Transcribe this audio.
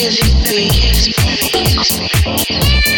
is it me